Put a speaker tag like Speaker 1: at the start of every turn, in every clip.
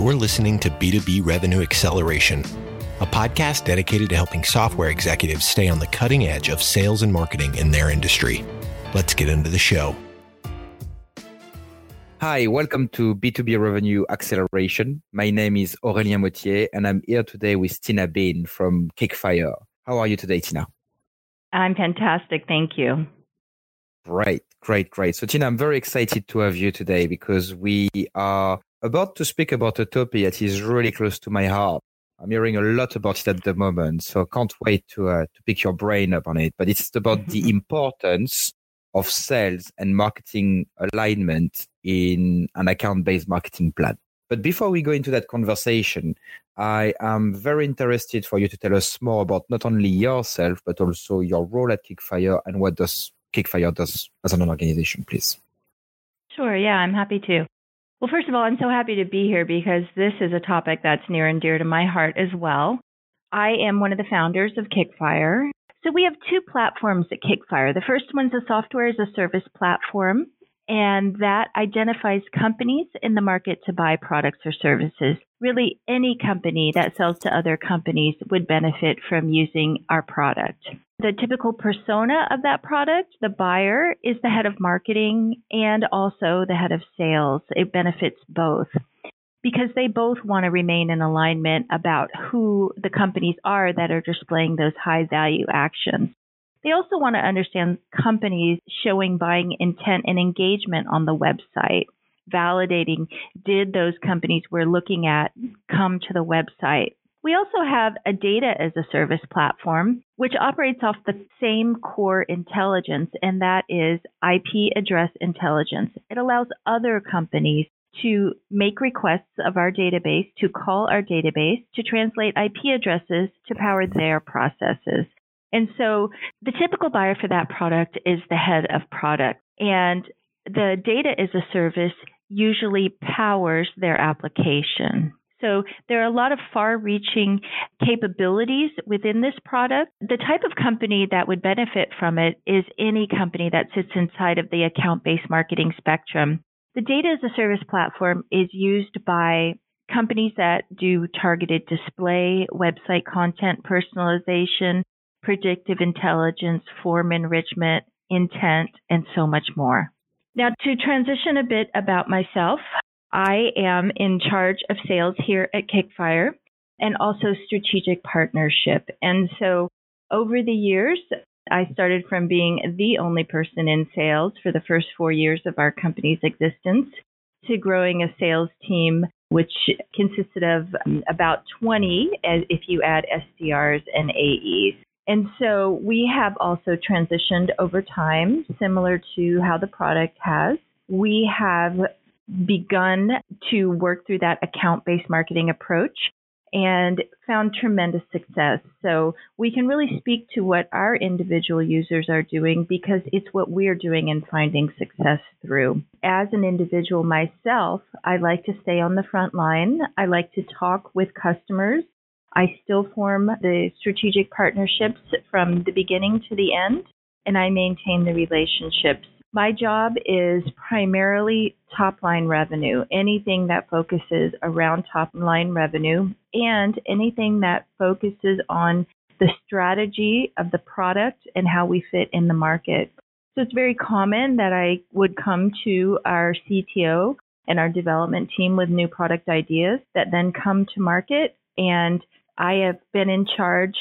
Speaker 1: You're listening to B2B Revenue Acceleration, a podcast dedicated to helping software executives stay on the cutting edge of sales and marketing in their industry. Let's get into the show.
Speaker 2: Hi, welcome to B2B Revenue Acceleration. My name is Aurélien Mottier, and I'm here today with Tina Bean from Kickfire. How are you today, Tina?
Speaker 3: I'm fantastic. Thank you.
Speaker 2: Great, great, great. So, Tina, I'm very excited to have you today because we are about to speak about a topic that is really close to my heart. I'm hearing a lot about it at the moment, so I can't wait to uh, to pick your brain up on it. But it's about the importance of sales and marketing alignment in an account-based marketing plan. But before we go into that conversation, I am very interested for you to tell us more about not only yourself but also your role at Kickfire and what does Kickfire does as an organization, please.
Speaker 3: Sure, yeah, I'm happy to. Well, first of all, I'm so happy to be here because this is a topic that's near and dear to my heart as well. I am one of the founders of Kickfire. So we have two platforms at Kickfire. The first one's a software as a service platform, and that identifies companies in the market to buy products or services. Really, any company that sells to other companies would benefit from using our product. The typical persona of that product, the buyer, is the head of marketing and also the head of sales. It benefits both because they both want to remain in alignment about who the companies are that are displaying those high value actions. They also want to understand companies showing buying intent and engagement on the website, validating did those companies we're looking at come to the website. We also have a data as a service platform, which operates off the same core intelligence, and that is IP address intelligence. It allows other companies to make requests of our database, to call our database, to translate IP addresses to power their processes. And so the typical buyer for that product is the head of product. And the data as a service usually powers their application. So there are a lot of far reaching capabilities within this product. The type of company that would benefit from it is any company that sits inside of the account based marketing spectrum. The data as a service platform is used by companies that do targeted display, website content personalization, predictive intelligence, form enrichment, intent, and so much more. Now, to transition a bit about myself, I am in charge of sales here at Kickfire and also strategic partnership. And so over the years, I started from being the only person in sales for the first four years of our company's existence to growing a sales team which consisted of about 20 if you add SDRs and AEs. And so we have also transitioned over time, similar to how the product has. We have begun to work through that account based marketing approach and found tremendous success. So we can really speak to what our individual users are doing because it's what we're doing and finding success through. As an individual myself, I like to stay on the front line. I like to talk with customers I still form the strategic partnerships from the beginning to the end, and I maintain the relationships. My job is primarily top line revenue, anything that focuses around top line revenue, and anything that focuses on the strategy of the product and how we fit in the market. So it's very common that I would come to our CTO and our development team with new product ideas that then come to market and I have been in charge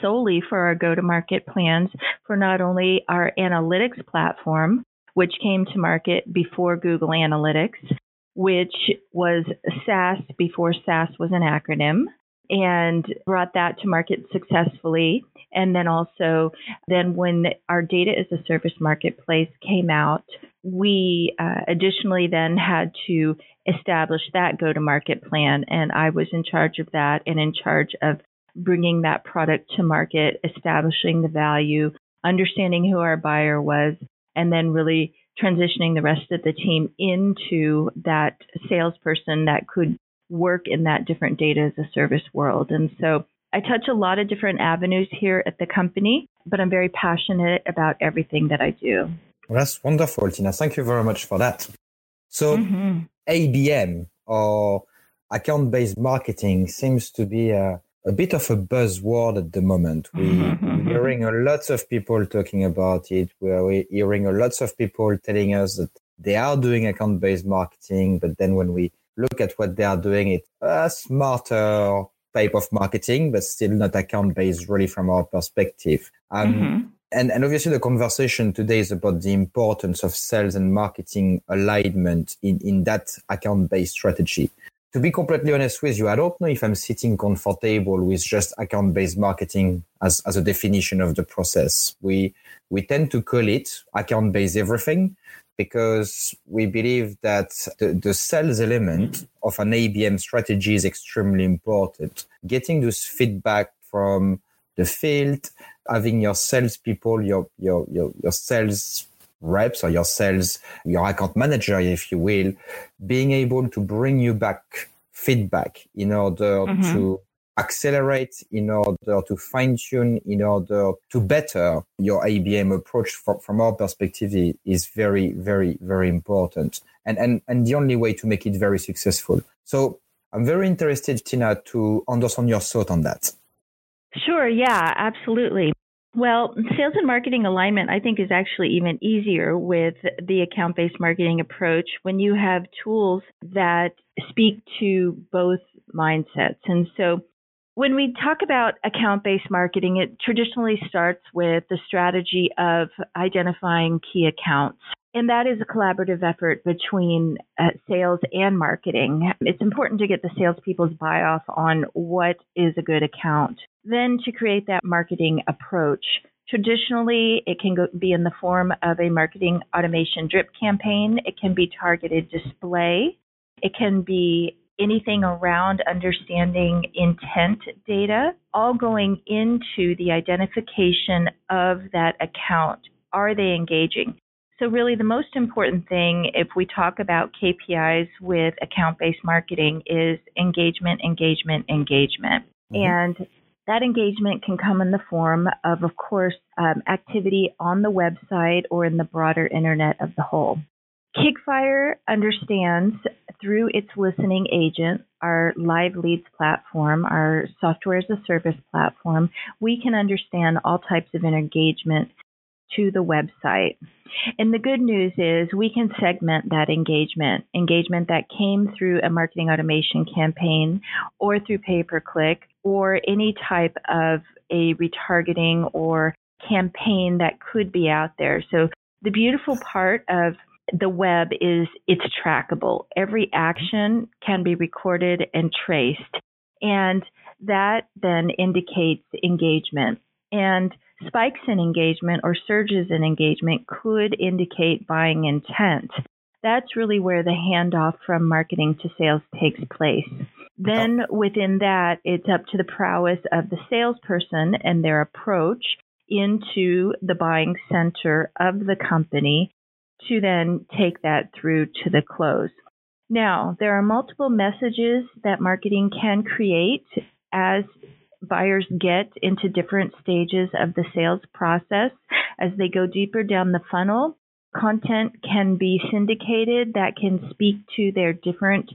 Speaker 3: solely for our go to market plans for not only our analytics platform, which came to market before Google Analytics, which was SaaS before SaaS was an acronym, and brought that to market successfully. And then also, then when our data as a service marketplace came out, we uh, additionally then had to establish that go to market plan. And I was in charge of that and in charge of bringing that product to market, establishing the value, understanding who our buyer was, and then really transitioning the rest of the team into that salesperson that could work in that different data as a service world. And so I touch a lot of different avenues here at the company, but I'm very passionate about everything that I do.
Speaker 2: Well, that's wonderful, Tina. Thank you very much for that. So, mm-hmm. ABM or account based marketing seems to be a, a bit of a buzzword at the moment. We, we're hearing a lots of people talking about it. We're hearing a lots of people telling us that they are doing account based marketing, but then when we look at what they are doing, it's a smarter type of marketing, but still not account based really from our perspective. Um, mm-hmm. and, and obviously the conversation today is about the importance of sales and marketing alignment in, in that account based strategy. To be completely honest with you, I don't know if I'm sitting comfortable with just account based marketing as, as a definition of the process. We, we tend to call it account based everything because we believe that the, the sales element of an ABM strategy is extremely important. Getting this feedback from the field, having your salespeople, your, your, your, your sales reps or your sales, your account manager, if you will, being able to bring you back feedback in order mm-hmm. to accelerate in order to fine tune, in order to better your ABM approach from, from our perspective is very, very, very important. And, and, and the only way to make it very successful. So I'm very interested, Tina, to understand your thought on that.
Speaker 3: Sure. Yeah, absolutely. Well, sales and marketing alignment, I think, is actually even easier with the account based marketing approach when you have tools that speak to both mindsets. And so when we talk about account based marketing, it traditionally starts with the strategy of identifying key accounts. And that is a collaborative effort between uh, sales and marketing. It's important to get the salespeople's buy off on what is a good account. Then to create that marketing approach. Traditionally, it can go, be in the form of a marketing automation drip campaign. It can be targeted display. It can be anything around understanding intent data, all going into the identification of that account. Are they engaging? So, really, the most important thing if we talk about KPIs with account based marketing is engagement, engagement, engagement. Mm-hmm. And that engagement can come in the form of, of course, um, activity on the website or in the broader internet of the whole. Kickfire understands through its listening agent, our live leads platform, our software as a service platform, we can understand all types of engagement to the website. And the good news is we can segment that engagement, engagement that came through a marketing automation campaign or through pay per click or any type of a retargeting or campaign that could be out there. So the beautiful part of the web is it's trackable. Every action can be recorded and traced. And that then indicates engagement. And spikes in engagement or surges in engagement could indicate buying intent. That's really where the handoff from marketing to sales takes place. Then within that, it's up to the prowess of the salesperson and their approach into the buying center of the company to then take that through to the close. Now, there are multiple messages that marketing can create as buyers get into different stages of the sales process. As they go deeper down the funnel, content can be syndicated that can speak to their different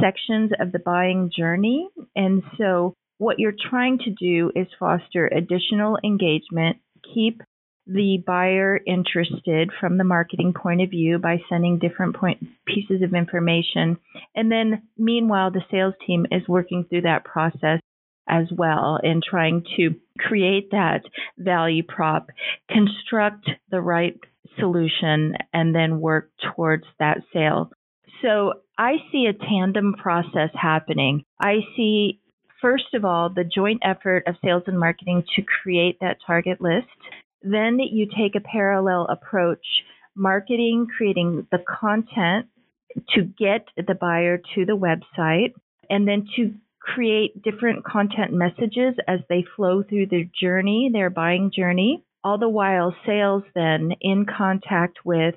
Speaker 3: sections of the buying journey. And so, what you're trying to do is foster additional engagement, keep the buyer interested from the marketing point of view by sending different point, pieces of information. And then, meanwhile, the sales team is working through that process as well in trying to create that value prop, construct the right solution, and then work towards that sale. So I see a tandem process happening. I see, first of all, the joint effort of sales and marketing to create that target list then you take a parallel approach, marketing, creating the content to get the buyer to the website, and then to create different content messages as they flow through their journey, their buying journey. All the while, sales then in contact with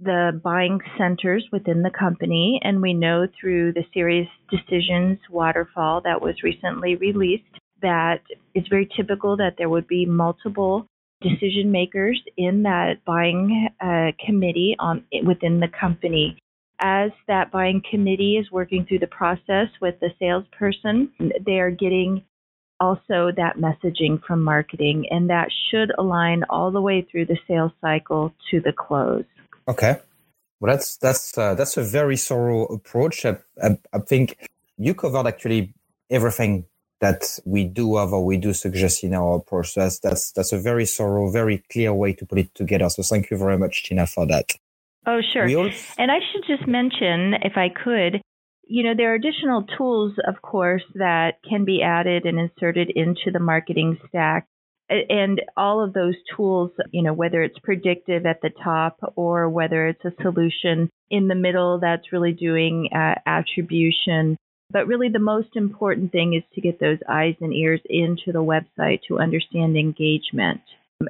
Speaker 3: the buying centers within the company. And we know through the series Decisions Waterfall that was recently released that it's very typical that there would be multiple decision makers in that buying uh, committee on within the company. As that buying committee is working through the process with the salesperson, they are getting also that messaging from marketing, and that should align all the way through the sales cycle to the close.
Speaker 2: Okay. Well, that's that's uh, that's a very thorough approach. I, I, I, think you covered actually everything that we do have or we do suggest in our process. That's that's that's a very thorough, very clear way to put it together. So thank you very much, Tina, for that.
Speaker 3: Oh, sure. Also- and I should just mention, if I could, you know, there are additional tools, of course, that can be added and inserted into the marketing stack. And all of those tools, you know, whether it's predictive at the top or whether it's a solution in the middle that's really doing uh, attribution. But really, the most important thing is to get those eyes and ears into the website to understand engagement.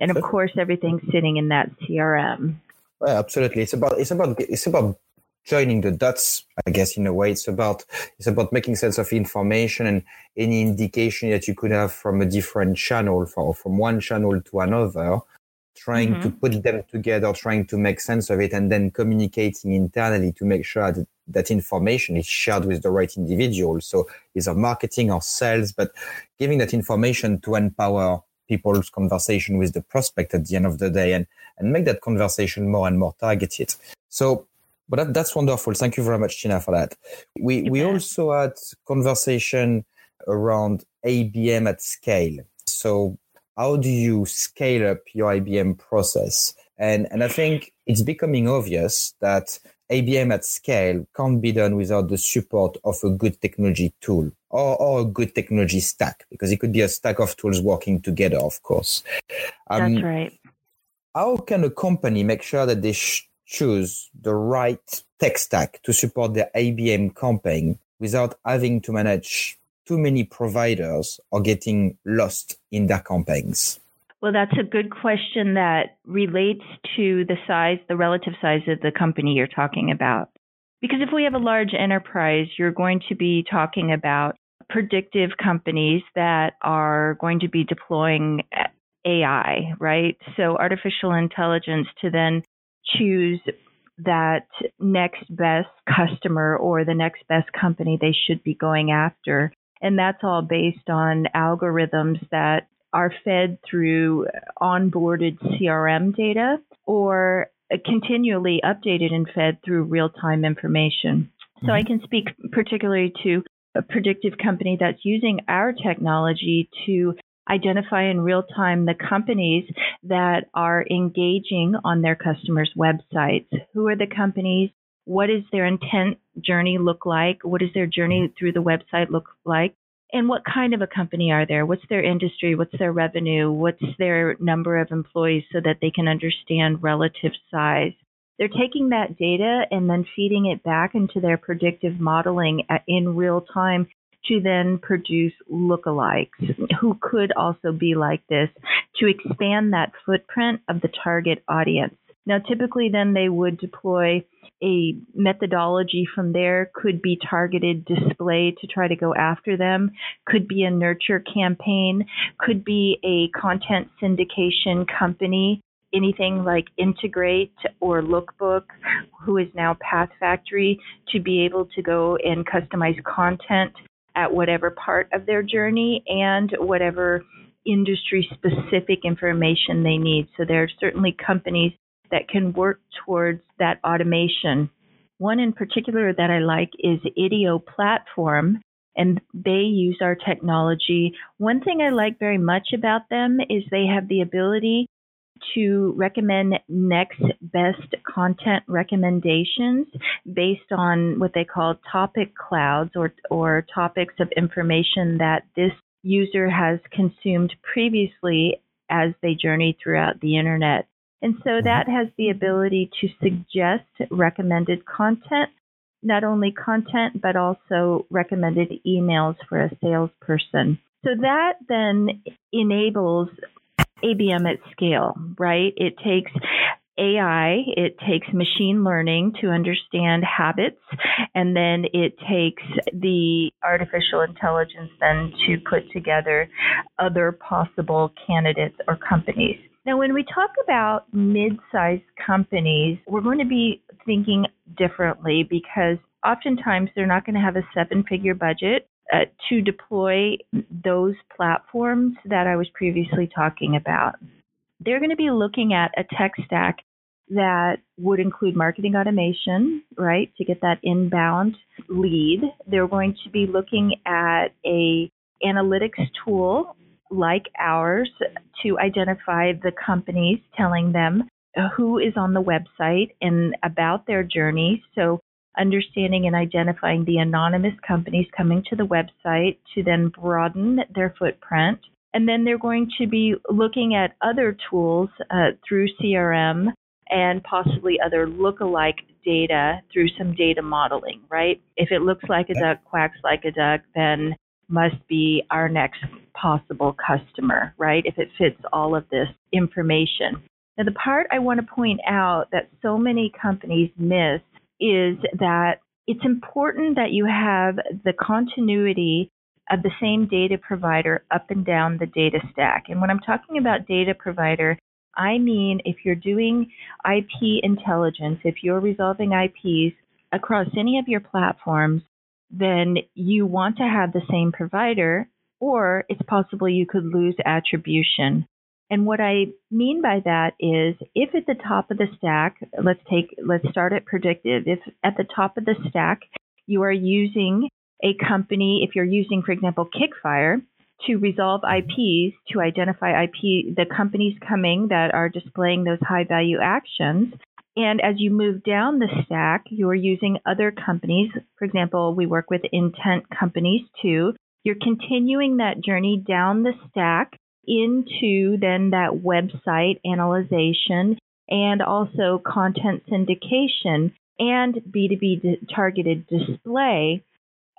Speaker 3: And of course, everything's sitting in that CRM.
Speaker 2: Well, absolutely. It's about it's about it's about joining the dots, I guess, in a way. It's about it's about making sense of information and any indication that you could have from a different channel, from from one channel to another, trying mm-hmm. to put them together, trying to make sense of it, and then communicating internally to make sure that that information is shared with the right individual. So is either marketing or sales, but giving that information to empower people's conversation with the prospect at the end of the day and, and make that conversation more and more targeted. So but that, that's wonderful. Thank you very much, Tina, for that. We we also had conversation around ABM at scale. So how do you scale up your ABM process? And and I think it's becoming obvious that ABM at scale can't be done without the support of a good technology tool or, or a good technology stack, because it could be a stack of tools working together, of course.
Speaker 3: Um, That's right.
Speaker 2: How can a company make sure that they sh- choose the right tech stack to support their ABM campaign without having to manage too many providers or getting lost in their campaigns?
Speaker 3: Well, that's a good question that relates to the size, the relative size of the company you're talking about. Because if we have a large enterprise, you're going to be talking about predictive companies that are going to be deploying AI, right? So artificial intelligence to then choose that next best customer or the next best company they should be going after. And that's all based on algorithms that are fed through onboarded CRM data or continually updated and fed through real time information. So mm-hmm. I can speak particularly to a predictive company that's using our technology to identify in real time the companies that are engaging on their customers' websites. Who are the companies? What is their intent journey look like? What does their journey through the website look like? And what kind of a company are there? What's their industry? What's their revenue? What's their number of employees so that they can understand relative size? They're taking that data and then feeding it back into their predictive modeling in real time to then produce lookalikes who could also be like this to expand that footprint of the target audience. Now, typically, then they would deploy a methodology from there, could be targeted display to try to go after them, could be a nurture campaign, could be a content syndication company. Anything like Integrate or Lookbook, who is now PathFactory, to be able to go and customize content at whatever part of their journey and whatever industry specific information they need. So there are certainly companies that can work towards that automation. One in particular that I like is Idio Platform, and they use our technology. One thing I like very much about them is they have the ability to recommend next best content recommendations based on what they call topic clouds or, or topics of information that this user has consumed previously as they journey throughout the internet. And so mm-hmm. that has the ability to suggest recommended content, not only content, but also recommended emails for a salesperson. So that then enables ABM at scale, right? It takes AI, it takes machine learning to understand habits, and then it takes the artificial intelligence then to put together other possible candidates or companies. Now, when we talk about mid sized companies, we're going to be thinking differently because oftentimes they're not going to have a seven figure budget uh, to deploy those platforms that I was previously talking about. They're going to be looking at a tech stack that would include marketing automation, right, to get that inbound lead. They're going to be looking at a analytics tool like ours to identify the companies, telling them who is on the website and about their journey. So understanding and identifying the anonymous companies coming to the website to then broaden their footprint. And then they're going to be looking at other tools uh, through CRM and possibly other look-alike data through some data modeling, right? If it looks like a duck, quacks like a duck, then must be our next possible customer, right? If it fits all of this information. Now, the part I want to point out that so many companies miss is that it's important that you have the continuity of the same data provider up and down the data stack. And when I'm talking about data provider, I mean if you're doing IP intelligence, if you're resolving IPs across any of your platforms, then you want to have the same provider, or it's possible you could lose attribution. And what I mean by that is if at the top of the stack, let's take let's start at predictive. If at the top of the stack you are using a company, if you're using, for example, Kickfire to resolve mm-hmm. IPs, to identify IP, the companies coming that are displaying those high value actions. And as you move down the stack, you're using other companies. For example, we work with intent companies too. You're continuing that journey down the stack into then that website analyzation and also content syndication and B2B targeted display,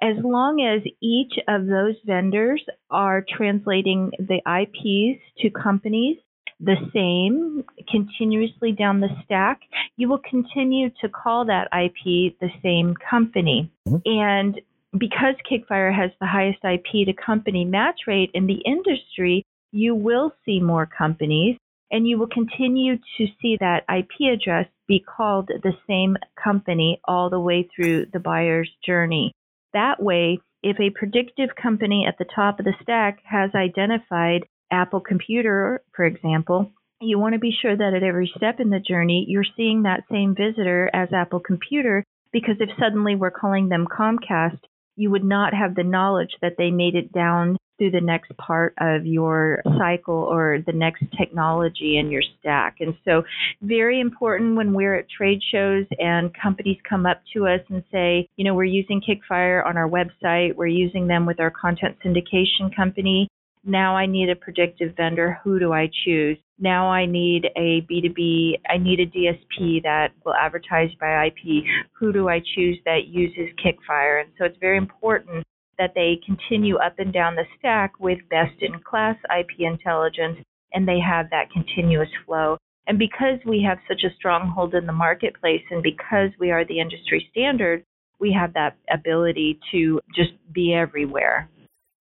Speaker 3: as long as each of those vendors are translating the IPs to companies the same continuously down the stack, you will continue to call that IP the same company. Mm-hmm. And because Kickfire has the highest IP to company match rate in the industry, you will see more companies and you will continue to see that IP address be called the same company all the way through the buyer's journey. That way, if a predictive company at the top of the stack has identified Apple Computer, for example, you want to be sure that at every step in the journey, you're seeing that same visitor as Apple Computer because if suddenly we're calling them Comcast, you would not have the knowledge that they made it down through the next part of your cycle or the next technology in your stack. And so, very important when we're at trade shows and companies come up to us and say, you know, we're using Kickfire on our website, we're using them with our content syndication company. Now I need a predictive vendor. Who do I choose? Now I need a B2B, I need a DSP that will advertise by IP. Who do I choose that uses Kickfire? And so it's very important that they continue up and down the stack with best in class IP intelligence and they have that continuous flow. And because we have such a stronghold in the marketplace and because we are the industry standard, we have that ability to just be everywhere.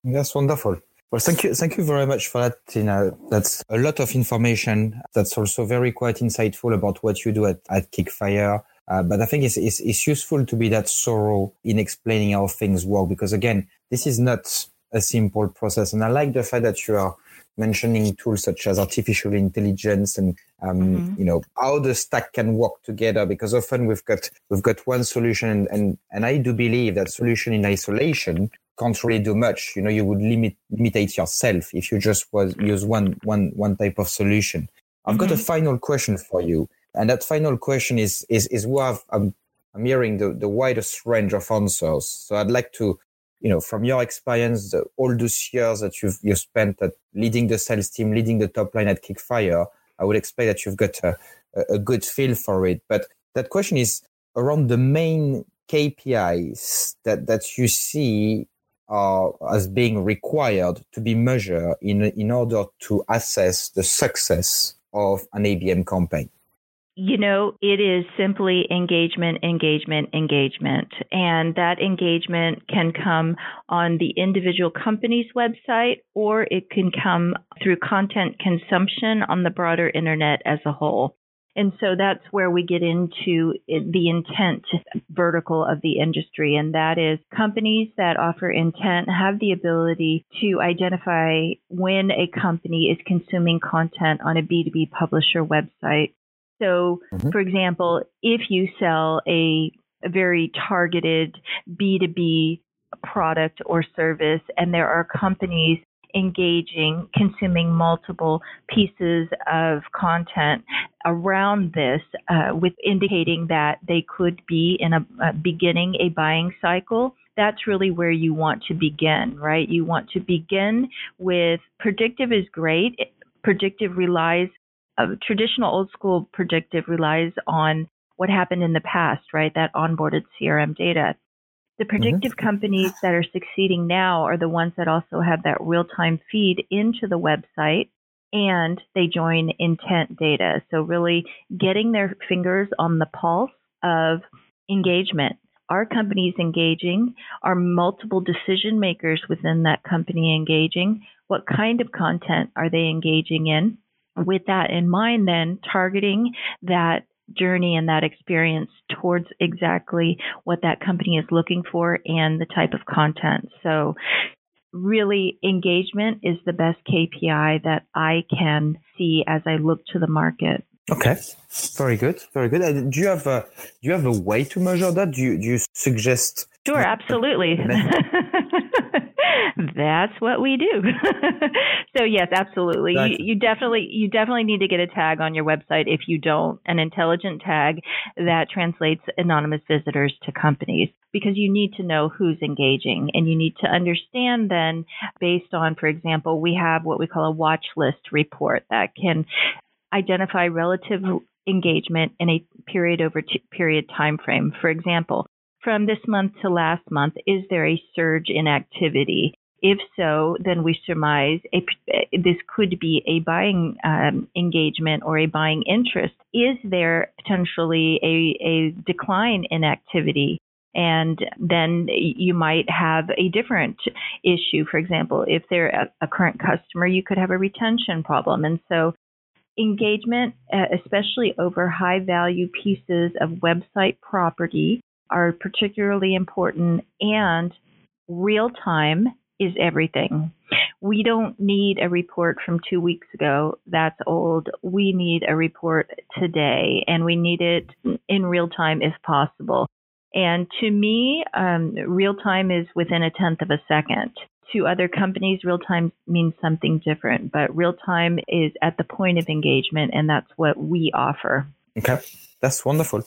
Speaker 2: That's wonderful. Well, thank you. Thank you very much for that, Tina. That's a lot of information. That's also very quite insightful about what you do at, at Kickfire uh, but I think it's, it's, it's useful to be that thorough in explaining how things work because again, this is not a simple process. And I like the fact that you are mentioning tools such as artificial intelligence and um, mm-hmm. you know how the stack can work together because often we've got we've got one solution and, and and I do believe that solution in isolation can't really do much. You know, you would limit limitate yourself if you just was use one one one type of solution. I've mm-hmm. got a mm-hmm. final question for you. And that final question is is is where I'm, I'm hearing the, the widest range of answers. So I'd like to, you know, from your experience, the, all those years that you've you spent at leading the sales team, leading the top line at Kickfire, I would expect that you've got a, a good feel for it. But that question is around the main KPIs that that you see are as being required to be measured in in order to assess the success of an ABM campaign.
Speaker 3: You know, it is simply engagement, engagement, engagement. And that engagement can come on the individual company's website or it can come through content consumption on the broader internet as a whole. And so that's where we get into the intent vertical of the industry. And that is companies that offer intent have the ability to identify when a company is consuming content on a B2B publisher website. So, mm-hmm. for example, if you sell a, a very targeted B2B product or service and there are companies engaging, consuming multiple pieces of content around this, uh, with indicating that they could be in a, beginning a buying cycle. That's really where you want to begin, right? You want to begin with predictive is great. Predictive relies, uh, traditional old school predictive relies on what happened in the past, right? That onboarded CRM data. The mm-hmm. predictive mm-hmm. companies that are succeeding now are the ones that also have that real time feed into the website and they join intent data. So, really getting their fingers on the pulse of engagement. Are companies engaging? Are multiple decision makers within that company engaging? What kind of content are they engaging in? With that in mind, then targeting that journey and that experience towards exactly what that company is looking for and the type of content. So really engagement is the best KPI that I can see as I look to the market.
Speaker 2: Okay, very good, very good. Do you have a do you have a way to measure that? Do you do you suggest?
Speaker 3: Sure, absolutely. That's what we do. so yes, absolutely. You, you, definitely you definitely need to get a tag on your website if you don't, an intelligent tag that translates anonymous visitors to companies because you need to know who's engaging and you need to understand then based on for example, we have what we call a watch list report that can identify relative engagement in a period over t- period time frame. For example, from this month to last month, is there a surge in activity? If so, then we surmise a, this could be a buying um, engagement or a buying interest. Is there potentially a, a decline in activity? And then you might have a different issue. For example, if they're a, a current customer, you could have a retention problem. And so engagement, uh, especially over high value pieces of website property, are particularly important and real time is everything. We don't need a report from two weeks ago. That's old. We need a report today, and we need it in real time if possible. And to me, um, real time is within a tenth of a second. To other companies, real time means something different, but real time is at the point of engagement, and that's what we offer.
Speaker 2: Okay, that's wonderful.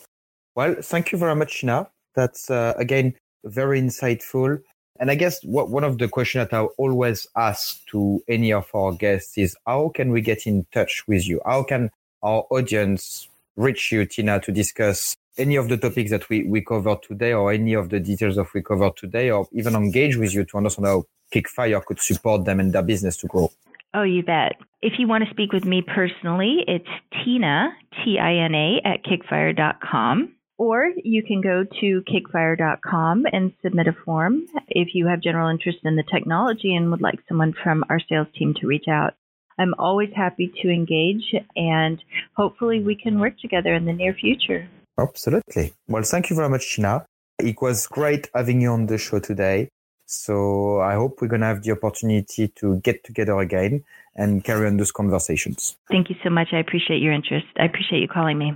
Speaker 2: Well, thank you very much, Sheena. That's uh, again very insightful. And I guess what, one of the questions that I always ask to any of our guests is how can we get in touch with you? How can our audience reach you, Tina, to discuss any of the topics that we, we covered today or any of the details that we covered today or even engage with you to understand how Kickfire could support them and their business to grow?
Speaker 3: Oh, you bet. If you want to speak with me personally, it's Tina, T I N A, at kickfire.com. Or you can go to kickfire.com and submit a form if you have general interest in the technology and would like someone from our sales team to reach out. I'm always happy to engage and hopefully we can work together in the near future.
Speaker 2: Absolutely. Well, thank you very much, Tina. It was great having you on the show today. So I hope we're going to have the opportunity to get together again and carry on those conversations.
Speaker 3: Thank you so much. I appreciate your interest. I appreciate you calling me.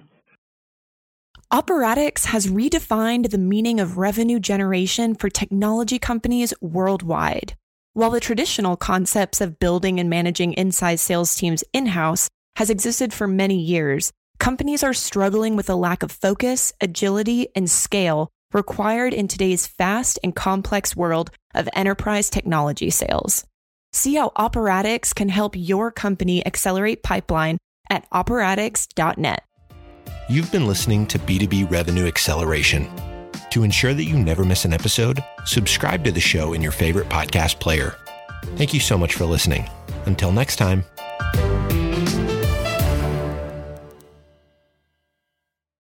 Speaker 4: Operatix has redefined the meaning of revenue generation for technology companies worldwide. While the traditional concepts of building and managing inside sales teams in house has existed for many years, companies are struggling with a lack of focus, agility, and scale required in today's fast and complex world of enterprise technology sales. See how Operatix can help your company accelerate pipeline at operatix.net.
Speaker 1: You've been listening to B2B Revenue Acceleration. To ensure that you never miss an episode, subscribe to the show in your favorite podcast player. Thank you so much for listening. Until next time.